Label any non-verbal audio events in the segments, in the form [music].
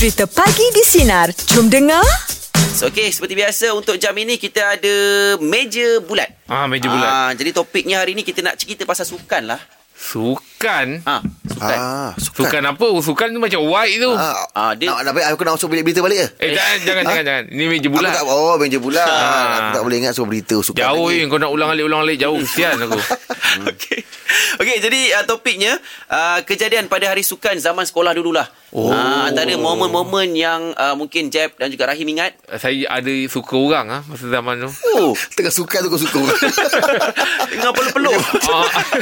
Cerita Pagi di Sinar. Jom dengar. So, okay, seperti biasa untuk jam ini kita ada meja bulat. Ah, meja bulat. Ah, jadi topiknya hari ni kita nak cerita pasal sukan lah. Sukan? Ah, sukan. Ah, sukan. Sukan apa? Sukan tu macam white tu. Ah, Ah, dia- nak, nak, aku nak masuk bilik berita balik ke? Eh, jangan, jangan, jangan, jangan. Ini meja bulat. Aku tak, oh, meja bulat. Ah. aku tak boleh ingat suruh berita sukan Jauh lagi. je kau nak ulang alik ulang alik jauh kesian aku. [laughs] Okey. Okey, jadi uh, topiknya uh, kejadian pada hari sukan zaman sekolah dululah. Oh. Uh, antara momen-momen yang uh, mungkin Jeb dan juga Rahim ingat. Saya ada suka orang ah masa zaman tu. Oh, Tengah sukan tu kau suka. [laughs] tengah peluk-peluk.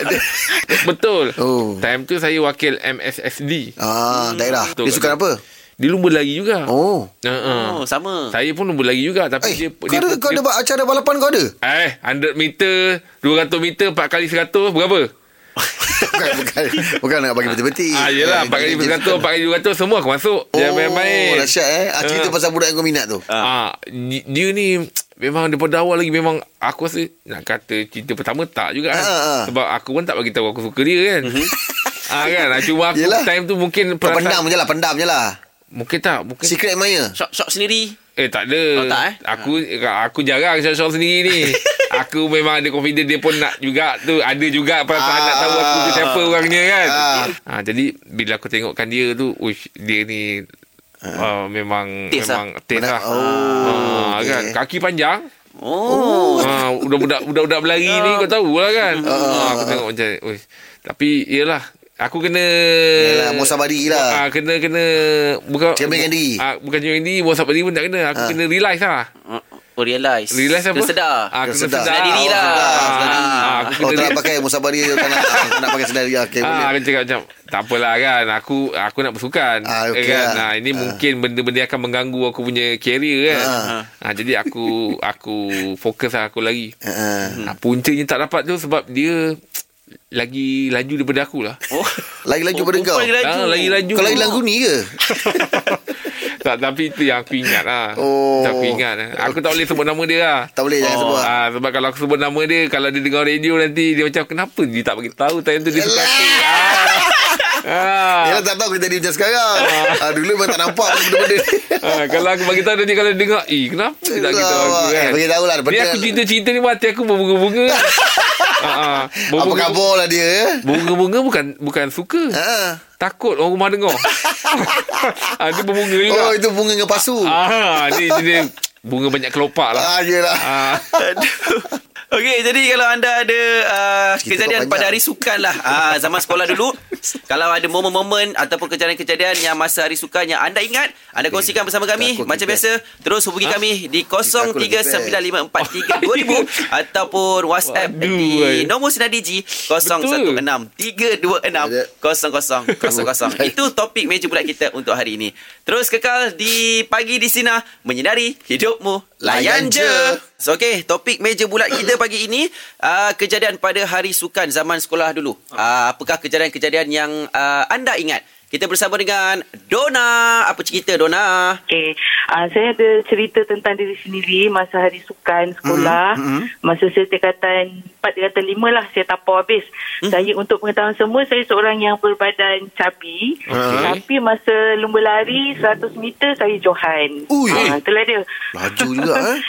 [laughs] Betul. Oh. Time tu saya wakil MSSD. ah, daerah. Betul. Dia sukan apa? Dia lumba lagi juga. Oh. Uh-uh. Oh, sama. Saya pun lumba lagi juga tapi Eh, dia, kau ada, kau ada ba- acara balapan kau ada? Eh, 100 meter, 200 meter, 4 kali 100, berapa? bukan, bukan, bukan nak bagi betul-betul. Ah, yelah, 4 kali 100, 4 kali 200, semua aku masuk. Oh, Jangan main-main. dahsyat eh. Ah, cerita Ah. pasal budak yang kau minat tu. Ah, di- dia ni memang daripada awal lagi memang aku rasa nak kata cinta pertama tak juga kan. Ah, ah. Sebab aku pun tak bagi tahu aku suka dia kan. [laughs] ah kan, Ah, cuma aku Yelah. time tu mungkin Kau pendam je lah, pendam je lah. Mungkin tak, mungkin Secret admirer. Shot-shot sendiri. Eh tak ada. Oh, tak, eh? Aku aku jarang shot-shot sendiri ni. [laughs] aku memang ada confident dia pun nak juga tu. Ada juga perasaan Ah. nak tahu aku tu siapa orangnya kan. Ah. Ah. jadi bila aku tengokkan dia tu, uish dia ni uh, memang Taste memang taste Mana- lah. Oh, Ah, okey. kan kaki panjang. Oh. Ah, budak-budak budak-budak berlari ni kau tahu lah kan. Ah, aku tengok macam uish. Tapi iyalah Aku kena Yalah, muasabari lah. Ah, kena kena bukan Cerminkan diri. Ah, bukan cerminkan diri, muasabari pun tak kena. Aku Ah. kena realize lah. Oh, realize. Realize apa? Kena sedar. Ah, Kena kena sedar. sedar. Sedar diri Oh, lah. sedar, sedar diri. Ah, aku Oh, tak nak pakai musabari tu tak nak, ah, nak pakai sedari. Okay, Ah, boleh. aku cakap macam tak apalah kan. Aku aku nak bersukan. Ah, okey kan. lah. Nah, ini Ah. mungkin benda-benda akan mengganggu aku punya career kan. Ah. Ah, jadi aku aku fokus lah aku lagi. Ah. Ah, puncanya tak dapat tu sebab dia lagi laju daripada aku lah. Oh. [laughs] Lagi laju pada kau. perempuan lagi laju. Ah, lagi laju. Kau lagi lagu ni ke? [laughs] tak, tapi itu yang aku ingat lah. Oh. Itu aku ingat lah. Aku tak boleh sebut nama dia lah. Tak boleh, jangan sebut. Ah, sebab kalau aku sebut nama dia, kalau dia dengar radio nanti, dia macam, kenapa dia tak bagi tahu time tu dia suka aku? Ah. Ah. Yalah tak tahu kita jadi macam sekarang. Ah, dulu memang tak nampak benda-benda ni. Ah, kalau aku bagi tahu nanti kalau dia dengar, eh kenapa dia tak tahu aku Eh, kan? bagi tahu lah, Ni aku cerita-cerita ni mati aku berbunga-bunga. [laughs] ah. Apa khabar lah dia? eh? Bunga-bunga bukan bukan suka. Ah. Takut orang rumah dengar. ah, [laughs] dia berbunga juga. Oh, itu bunga dengan pasu. Ah, ni dia bunga banyak kelopak lah. Ah, yelah. [laughs] Ah. Okey, jadi kalau anda ada uh, kejadian pada hari sukan lah. Uh, zaman sekolah dulu. [laughs] kalau ada momen-momen ataupun kejadian-kejadian yang masa hari sukan yang anda ingat, anda kongsikan bersama kami. Takut Macam kita. biasa, terus hubungi kami di 0395432000 [laughs] ataupun WhatsApp Waduh, di ai. nombor sinar Digi 0163263000. Itu topik meja bulat kita untuk hari ini. Terus kekal di pagi di sini menyinari hidupmu. Layan je. So, okay, topik meja bulat kita pagi ini uh, kejadian pada hari sukan zaman sekolah dulu. Uh, apakah kejadian-kejadian yang uh, anda ingat? Kita bersama dengan Dona. Apa cerita Dona? Okey, uh, saya ada cerita tentang diri sendiri masa hari sukan sekolah. Mm-hmm. Masa saya tingkatan 4, tingkatan 5 lah saya tapau habis. Mm. Saya untuk pengetahuan semua, saya seorang yang berbadan cabi. Okey. Tapi masa lumba lari 100 meter, saya Johan. Ui. Ah, itulah dia. Laju juga eh. [laughs]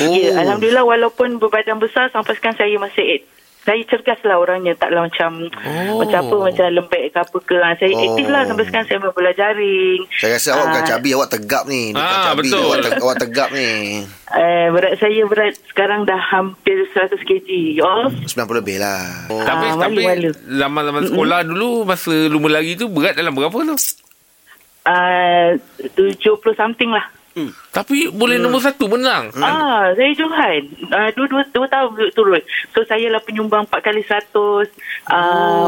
Oh. Ya, Alhamdulillah walaupun berbadan besar sampai sekarang saya masih saya cergas lah orangnya taklah macam Oh. oh. macam apa macam lembek ke apa ke Ah, saya Oh. oh. aktif lah sampai sekarang saya bola jaring Saya rasa awak bukan Ah. cabi, awak tegap ni. Bukan Ah, cabi, betul. Awak, te- awak tegap ni. Eh, berat saya berat sekarang dah hampir 100 kg. Ya Allah. 90 lebih lah. Oh. Tapi Ah, tapi malu-malu. zaman-zaman sekolah dulu masa lumba lagi tu berat dalam berapa tu? Uh, 70 something lah. Tapi boleh nombor satu menang. Ah, saya Johan. Uh, dua, dua, dua tahun turut. So, saya lah penyumbang 4 kali 100. Uh,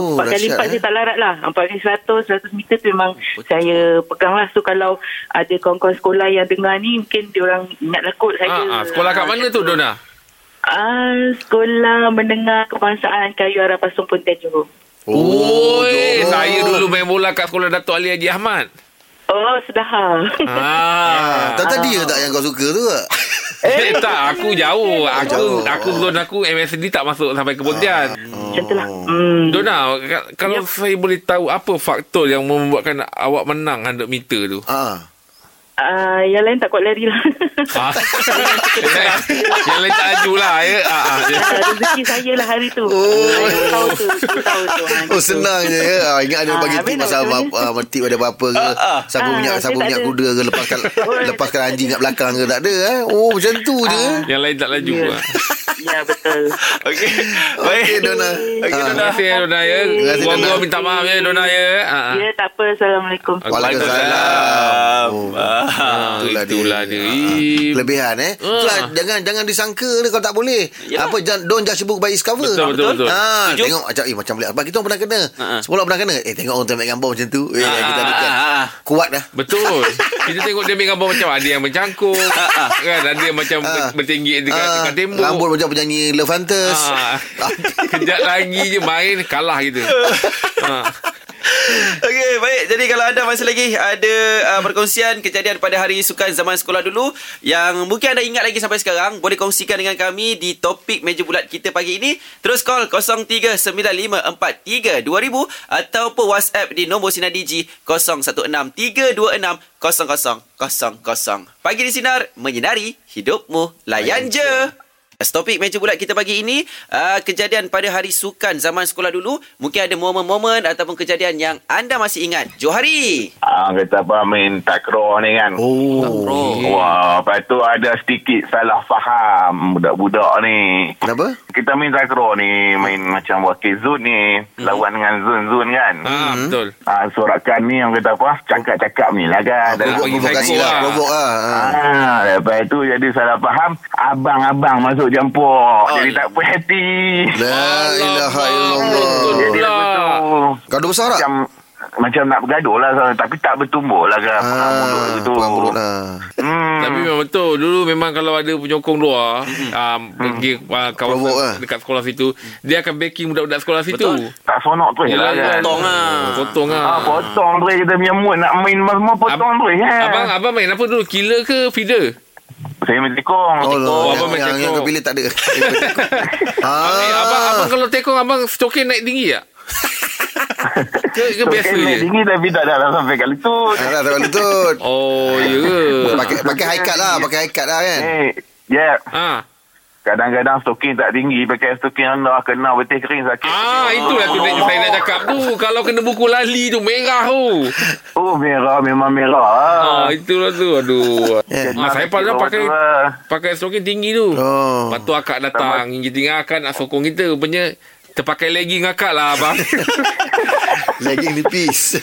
Oh, 4 kali dahsyat, 4 eh. saya tak larat lah. 4 kali 100, 100 meter tu memang saya pegang lah. So, kalau ada kawan-kawan sekolah yang dengar ni, mungkin diorang ingat lah kot saya. Ah, ah, sekolah kat mana tu Dona? Ah, sekolah mendengar kebangsaan Kayu Arah Pasung Pontian Johor. Oh, Oi, Johor. saya dulu main bola kat sekolah Datuk Ali Haji Ahmad. Oh, sudah. Ah. Ah, tak dia tak yang kau suka tu ke? Eh, tak, aku jauh. Aku jauh. aku zon aku MSD tak masuk sampai ke Pontian. Macam tu lah. Hmm. Dona, ka- kalau saya boleh tahu apa faktor yang membuatkan awak menang 100 meter tu? Ah. Uh, yang lain tak kuat lari lah. Ah. [laughs] yang lain tak laju lah ya. Ah, ah, ya. Ah, rezeki saya lah hari tu. Oh. Oh. tahu tu. Saya tahu tu. Oh senang je ya. Ah, ingat ada Ah, bagi tip pasal apa uh, tip ada apa ke. Sapu Ah, minyak sapu tak minyak kuda ke lepaskan [laughs] lepaskan anjing kat belakang ke tak ada eh. Oh macam tu je. Yang lain tak laju. Ya. ah. Ya, betul. Okey. Okey Dona. Okey, Ah. Terima kasih Dona ya. Terima kasih, Dona. minta maaf ya Dona ya. Ah, ah. Ya, tak apa. Assalamualaikum. Waalaikumsalam. Oh, Ah, itulah itulah dia. dia. Ah, Kelebihan eh. Itulah jangan jangan disangka dia kalau tak boleh. Yalah. Apa jangan don't judge a book by its cover. Betul, betul, betul. Ha, Setuju. tengok macam eh macam boleh apa kita pernah kena. Ha. Sekolah pernah kena. Eh tengok orang tu ambil gambar macam tu. Eh kita ada kan. ah, ah. Kuat dah. Betul. [laughs] Kita tengok dia ambil gambar macam ada yang mencangkuk. kan ada yang macam Ah. bertinggi dekat, Ah, dekat tembok. Rambut macam penyanyi Love Hunters. Ah, [laughs] kejap lagi je main kalah kita. Ah. [laughs] Okey, baik. Jadi kalau anda masih lagi ada uh, perkongsian kejadian pada hari sukan zaman sekolah dulu yang mungkin anda ingat lagi sampai sekarang, boleh kongsikan dengan kami di topik meja bulat kita pagi ini. Terus call 0395432000 ataupun WhatsApp di nombor Sinar Digi 0163260000. Pagi di Sinar, menyinari hidupmu. Layan je. Topik meja bulat kita pagi ini uh, kejadian pada hari sukan zaman sekolah dulu mungkin ada momen-momen ataupun kejadian yang anda masih ingat. Johari. Ah, kata apa main takraw ni kan. Oh. Wah, lepas tu ada sedikit salah faham budak-budak ni. Kenapa? Kita main takraw ni, main macam wakil zone ni. Lawan dengan zone-zone kan. Ah, betul. Ah, sorakan ni yang kata apa, cakap-cakap ni lah kan. Dalam- Provokasi psycho lah. lah. Ha. Ah, lepas tu jadi salah faham. Abang-abang masuk jemput. Jadi tak puas hati. La ilaha illallah. Jadi lah. tu, Gaduh besar tak? macam macam nak bergaduh lah tapi tak bertumbuk lah kan. Mulut gitu. pegang mulut lah. Hmm. Tapi memang betul Dulu memang kalau ada penyokong luar um, Pergi uh, kawasan Provok lah. Dekat sekolah situ Dia akan backing budak-budak sekolah situ Betul. tak sonok tu Yelah, lah kan. Potong lah. Potong lah Ah, potong tu kita punya mood nak main semua potong tu kan. Abang abang main apa dulu? Killer ke feeder? Saya main tekong. Oh, Oh, yang, abang yang, macam yang kau. kau pilih tak ada. ah. Eh, abang, abang kalau tekong Abang stokin naik tinggi tak? [laughs] ke, ke biasa Main je? tinggi tapi tak ada sampai kat lutut. Tak tak lutut. Oh ya ke? Pakai pakai high cut lah, pakai high cut lah kan. Eh, ya. Ah, Kadang-kadang stoking tak tinggi, pakai stoking rendah, kena betis kering sakit. ah itulah tu oh. saya nak cakap tu. Kalau kena buku lali tu merah tu. Oh, merah memang merah. Ah, itulah tu. Aduh. Eh. Ah, saya pernah pakai pakai stokin tinggi tu. Oh. Lepas tu akak datang tinggal akak nak sokong kita Rupanya Terpakai legging akak lah abang [laughs] Legging nipis. [laughs]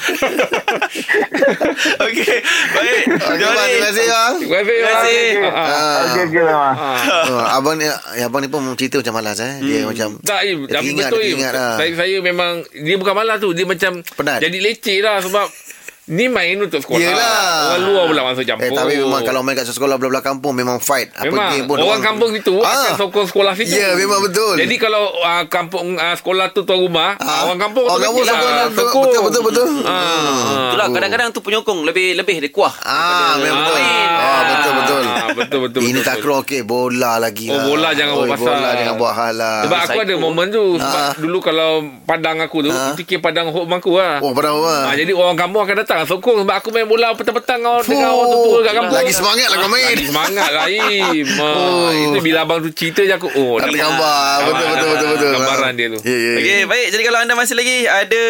Okey. Baik. Bang, terima kasih bang. Terima kasih Terima kasih. Ah, ah. Ah. Okey, okey. Oh, abang ni abang ni pun cerita macam malas eh. Dia macam Tak. Dia Tapi betul, dia lah. Saya, saya memang... Dia bukan malas tu. Dia macam... Penat. Jadi leceh lah sebab... Ni main untuk sekolah. Yelah. Orang luar pula masuk campur. Eh tapi memang kalau main kat sekolah belah-belah kampung memang fight. Apa Memang game pun orang kampung situ akan sokong sekolah situ. Ya, memang betul. Jadi kalau uh, kampung uh, sekolah tu tuan rumah, Ah, orang kampung orang kampung automatik sokong, lah, betul, sokong. betul, betul, betul. Ah, Itulah kadang-kadang tu penyokong lebih lebih dia kuah. Ah, memang betul. Ah, betul betul. Ah, betul betul. Ini betul, takraw okey, bola lagi Oh, lah. bola jangan buat pasal. Bola jangan buat hal lah. Sebab aku Psycho. ada momen tu Sebab Ah. dulu kalau Padang aku tu Ah. Fikir padang home aku lah Oh, pada Ah, apa? jadi orang kampung akan datang sokong sebab aku main bola petang-petang dengan dengan orang tua kat kampung. Lagi semangat lah kau main. Lagi semangat lah Im. Ah, Oh. Itu bila abang tu cerita je aku oh Tak ada gambar. Betul, betul, betul, betul. Gambaran dia tu. Okey, baik. Jadi kalau anda masih lagi ada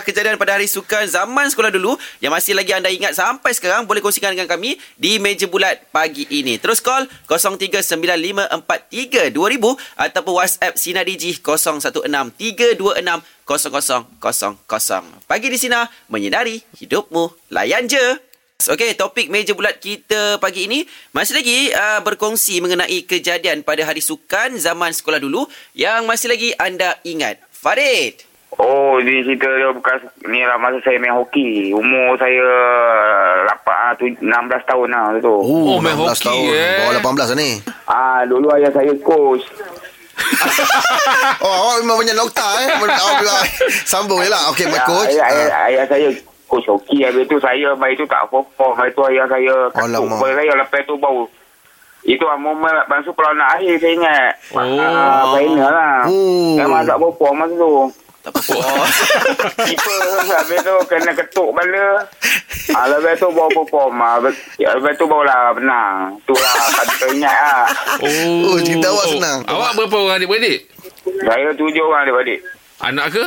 kejadian pada hari sukan zaman sekolah dulu yang masih lagi anda ingat sampai sekarang, boleh kongsikan dengan kami di meja bulat pagi ini. Terus call 0395432000 ataupun WhatsApp Sinar Digi 0163260000. Pagi di Sinar, menyinari hidupmu. Layan je. Okey, topik meja bulat kita pagi ini masih lagi uh, berkongsi mengenai kejadian pada hari sukan zaman sekolah dulu yang masih lagi anda ingat. Farid. Oh, ni cerita dia bekas ni lah masa saya main hoki. Umur saya 8 tu 16 tahun lah tu. Oh, main 16 hoki, tahun. eh. Bawah 18 lah ni. Ah, dulu ayah saya coach. [laughs] Oh, awak memang punya nokta eh. Awak bilang, Sambung je lah. Okey, my coach. Ayah, ayah, Ah. ayah saya coach hoki. Habis tu saya, habis tu tak perform. Habis tu ayah saya Alamak. katuk. Lepas saya lepas tu baru Itu lah momen masa perlawanan akhir saya ingat. Oh. Ah, final lah. Oh. Memang tak perform masa tu. Tak apa. Keeper habis tu kena ketuk bala. Ah, lepas tu baru perform. Ah, lepas, ya, tu barulah menang. Tu lah kata teringat lah. Oh, Oh, cerita awak senang. Awak berapa orang adik-beradik? Saya tujuh orang adik-adik. Anak ke?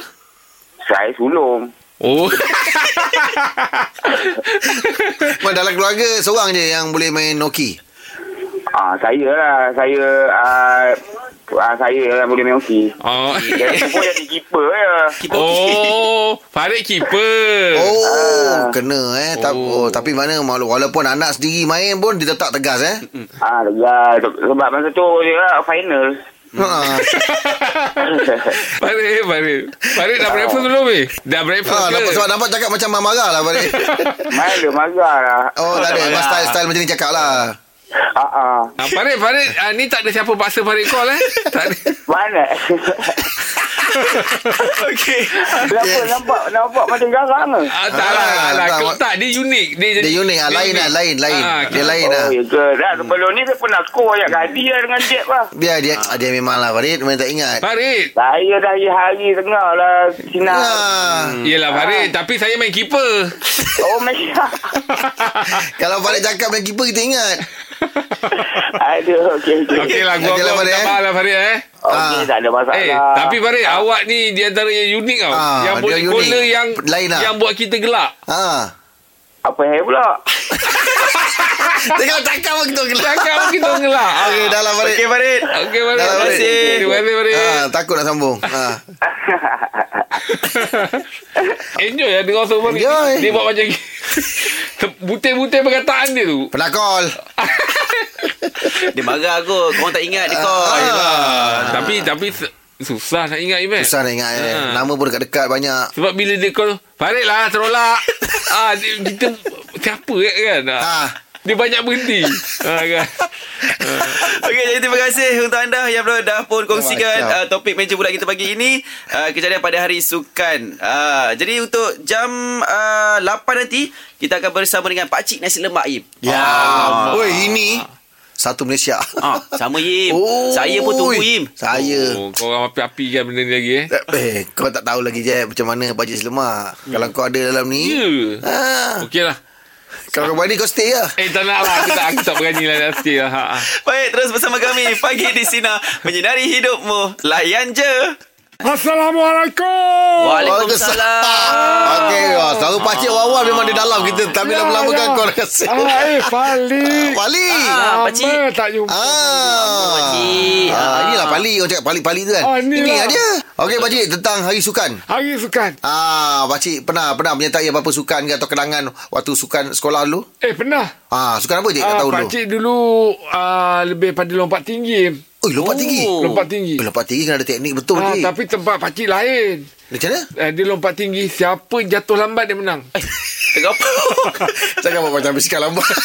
Saya sulung. Oh. [laughs] Mak, dalam keluarga seorang je yang boleh main hoki. Ah, saya lah. Saya... Ah, ah, saya yang boleh main hoki. oh. Jadi pun jadi keeper ya. Keeper. Oh, Farid keeper. Oh, Ah. kena eh. Oh. oh. tapi mana malu walaupun anak sendiri main pun dia tetap tegas eh. Ah, ya. Sebab masa tu dia lah final. Ha. [laughs] Farid, Farid. Farid dah breakfast belum ni? Dah breakfast Ha, ke? nampak, sebab nampak cakap macam marah lah Farid. [laughs] Main dia marah lah. Oh, tak ada. Mas style-style macam ni cakap lah. Ah, ah. Ah, Farid, Farid, ah, ni tak ada siapa paksa Farid call eh? Tak ada. [laughs] Mana? [laughs] Okey. Kenapa nampak nampak macam garang ke? Ah, tak lah, Ah, lah. tak, Tak, tak, dia unik. Dia, Dia unik lah. Lain lah. Lain. Lain. Ah, Dia lain Oh, lah. ya ke? Dah sebelum ni saya pernah skor ayat gadi lah dengan Jeb lah. Biar dia dia memang lah Farid. Memang tak ingat. Farid. Saya dah hari tengah lah sinar. Ha. Yelah Farid, tapi saya main keeper. Oh, Malaysia. [laughs] Kalau Farid cakap main keeper kita ingat. [laughs] Aduh, okey, okey. Okey lah, gua lah, gua Farid, minta eh. maaf lah Farid eh. Okey, Ah. tak ada masalah. Eh, tapi Farid, awak ni di antara yang unik tau. Ah, yang boleh unik. guna yang Lain lah. yang buat kita gelak. Ha. Apa yang pula? Tengok cakap pun kita gelak. Cakap pun kita gelak. [laughs] Okey, dah lah Farid. Okey Farid. Okey Farid. Lah, Terima Farid. kasih. Terima kasih Farid. Ha, takut nak sambung. Ha. [laughs] Enjoy lah dengar semua ni. Enjoy. Dia buat macam Butir-butir perkataan dia tu. Pernah [laughs] call. Dia marah kot. Korang tak ingat dia call. Ah, tapi tapi se- susah nak ingat Iman. Susah nak ingat eh. Ha. Nama pun dekat-dekat banyak. Sebab bila dia call Farid lah terolak [laughs] ah, dia, Kita Siapa kan ah. Ha. Dia banyak berhenti ah, kan? [laughs] [laughs] Okey, jadi terima kasih untuk anda yang dah, dah pun kongsikan uh, topik meja bulat kita pagi ini. Uh, kejadian pada hari sukan. Uh, jadi untuk jam uh, 8 nanti, kita akan bersama dengan Pak Cik Nasi Lemak Im. Ya. Oi, ini satu Malaysia. Ah, sama Im. Oh, Saya pun tunggu. Im. Saya. Oh, kau orang api-api kan benda ni lagi eh Eh, kau tak tahu lagi je macam mana bajet selemak. Kalau kau ada dalam ni. Ya Ha. Okey lah Kalau kau berani kau stay lah. Eh tak nak lah Aku tak, aku tak berani lah Nak stay lah ha, ha. Baik, terus bersama kami pagi di sini menyinari hidupmu. Layan je. Assalamualaikum Waalaikumsalam. Okey, oh, selalu pakcik awal memang di dalam kita tapi lama-lama kan kau rasa. Ah, eh, Fali. Pali. Ah, Pak Cik. Lama tak jumpa. Ah. Pakcik. Ah, inilah Pali orang cakap Pali-Pali tu kan. Ah, Ini lah dia. Okey pakcik tentang hari sukan. Hari sukan. Ah, pakcik pernah pernah menyertai apa-apa sukan ke atau kenangan waktu sukan sekolah dulu? Eh, pernah. Ah, sukan apa tak Ah, tahu dulu? Pakcik dulu ah, lebih pada lompat tinggi. Oi, lompat Oh. tinggi. Lompat tinggi. Eh, lompat tinggi kan ada teknik betul Ah, pakcik. tapi tempat pakcik lain. Macam mana? Ah, dia lompat tinggi. Siapa jatuh lambat dia menang. Tengok apa? [laughs] Cakap apa macam bisikal lambat. [laughs]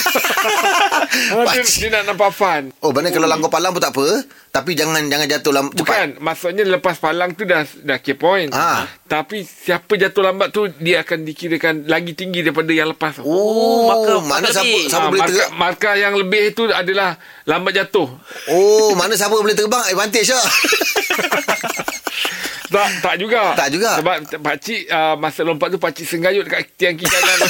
Dia, dia nak nampak fun. Oh, benar kalau langkau palang pun tak apa. Tapi jangan jangan jatuh lam, cepat. Bukan, maksudnya lepas palang tu dah dah key point. Ah. Tapi siapa jatuh lambat tu dia akan dikirakan lagi tinggi daripada yang lepas tu. Oh, maka- mana maka siapa, siapa Ah, boleh markah, terbang? markah yang lebih tu adalah lambat jatuh. Oh, mana siapa boleh terbang advantage lah. [laughs] Tak tak juga. Tak juga. Sebab pak cik uh, masa lompat tu pak cik senggayut dekat tiang kiri kanan tu.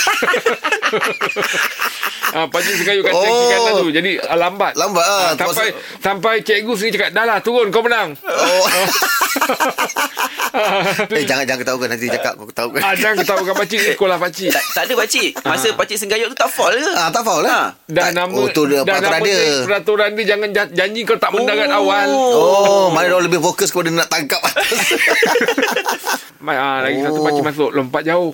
Ah, pak cik senggayut kat tiang kiri [laughs] Oh. kanan tu. Jadi uh, lambat. Lambat, ah. Ah, sampai Terpaksa- sampai cikgu sendiri cakap, "Dah lah, turun kau menang." Oh. [laughs] [laughs] eh, jangan jangan ketahukan nanti cakap kau ketahukan. ah, jangan ketahukan pak cik sekolah pak cik. tak, tak ada pakcik. Masa pakcik senggayut tu tak fall ke? Ah, tak faul lah. Dah Tak- nama Oh, tu dia dah peraturan nama dia. Peraturan dia jangan ja- janji kau tak mendarat awal. Oh, mana dia lebih fokus kepada nak tangkap. [laughs] Ah, lagi satu Oh. pak cik masuk lompat jauh.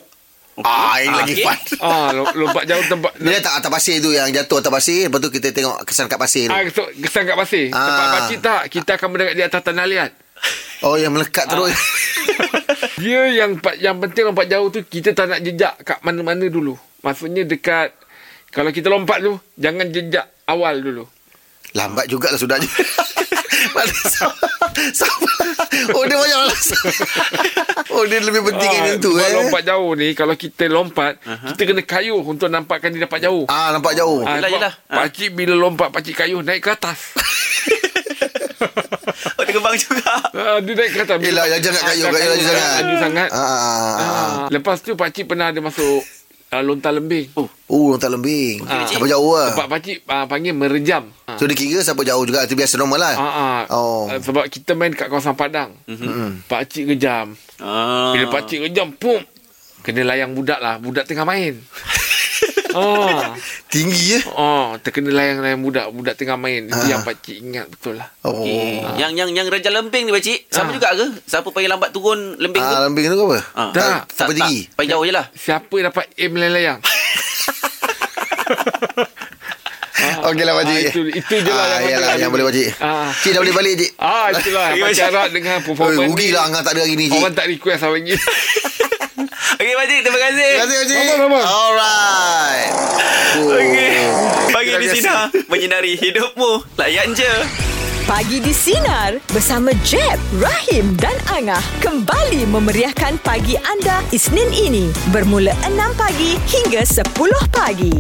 ah, ini lagi okey. fun. [laughs] Ah, lom- lompat jauh tempat Dia tak atas pasir tu yang jatuh atas pasir, lepas tu kita tengok kesan kat pasir tu. Ah, kesan kesan kat pasir. Ah. Tempat pak cik tak, kita akan mendarat di atas tanah liat. Oh, yang melekat terus. [laughs] Dia yang yang penting lompat jauh tu kita tak nak jejak kat mana-mana dulu. Maksudnya dekat kalau kita lompat tu jangan jejak awal dulu. Lambat jugalah sudah je. Mana siapa- Sama. [laughs] Oh dia banyak alasan. oh dia lebih penting Ah, yang itu sebab eh. lompat jauh ni Kalau kita lompat uh-huh. Kita kena kayuh Untuk nampakkan dia dapat jauh Ah nampak jauh. Ah, Yelah, yelah. Ah. Pakcik bila lompat Pakcik kayuh Naik ke atas [laughs] Oh, terbang juga. ah, Dia naik ke atas Yelah, yang jangan kayuh, kayuh laju sangat. Laju sangat Ah, ah, ah. ah. Lepas tu pakcik pernah ada masuk uh, Lontar lembing oh. Oh lontar lembing. Ah. Siapa jauh lah. Sebab pakcik uh, panggil merejam ah. So dia kira siapa jauh juga Itu biasa normal lah. Ah, ah. Oh. Ah, Sebab kita main kat kawasan Padang mm-hmm. Pakcik kejam Ah. Bila pakcik kejam Pum Kena layang budak lah Budak tengah main [laughs] Ah, Tinggi ya. oh, terkena layang-layang budak Budak tengah main Itu Ah. yang pakcik ingat betul lah Oh. Okay. Yang yang yang raja lembing ni pakcik, sama juga ke? Siapa paling lambat turun lembing tu? Ah, lembing tu apa? Ah. Tak. Siapa tinggi? Paling jauh je lah. Siapa dapat aim layang-layang [laughs] Okey lah pakcik. Ah, itu, itu je lah Ah, yang, yalah, yang boleh pakcik. Ah. Cik dah boleh balik cik. Ah itulah [laughs] Pakcik. harap dengan Oh, performance rugi ni, lah Angah tak ada hari ni cik. Orang tak request hari ni [laughs] Okey pakcik, terima kasih. Terima kasih pakcik. Sama-sama. Alright. Oh. Okey. Pagi di sini menyinari hidupmu. Layan je. Pagi di Sinar bersama Jeb, Rahim dan Angah kembali memeriahkan pagi anda Isnin ini bermula 6 pagi hingga 10 pagi.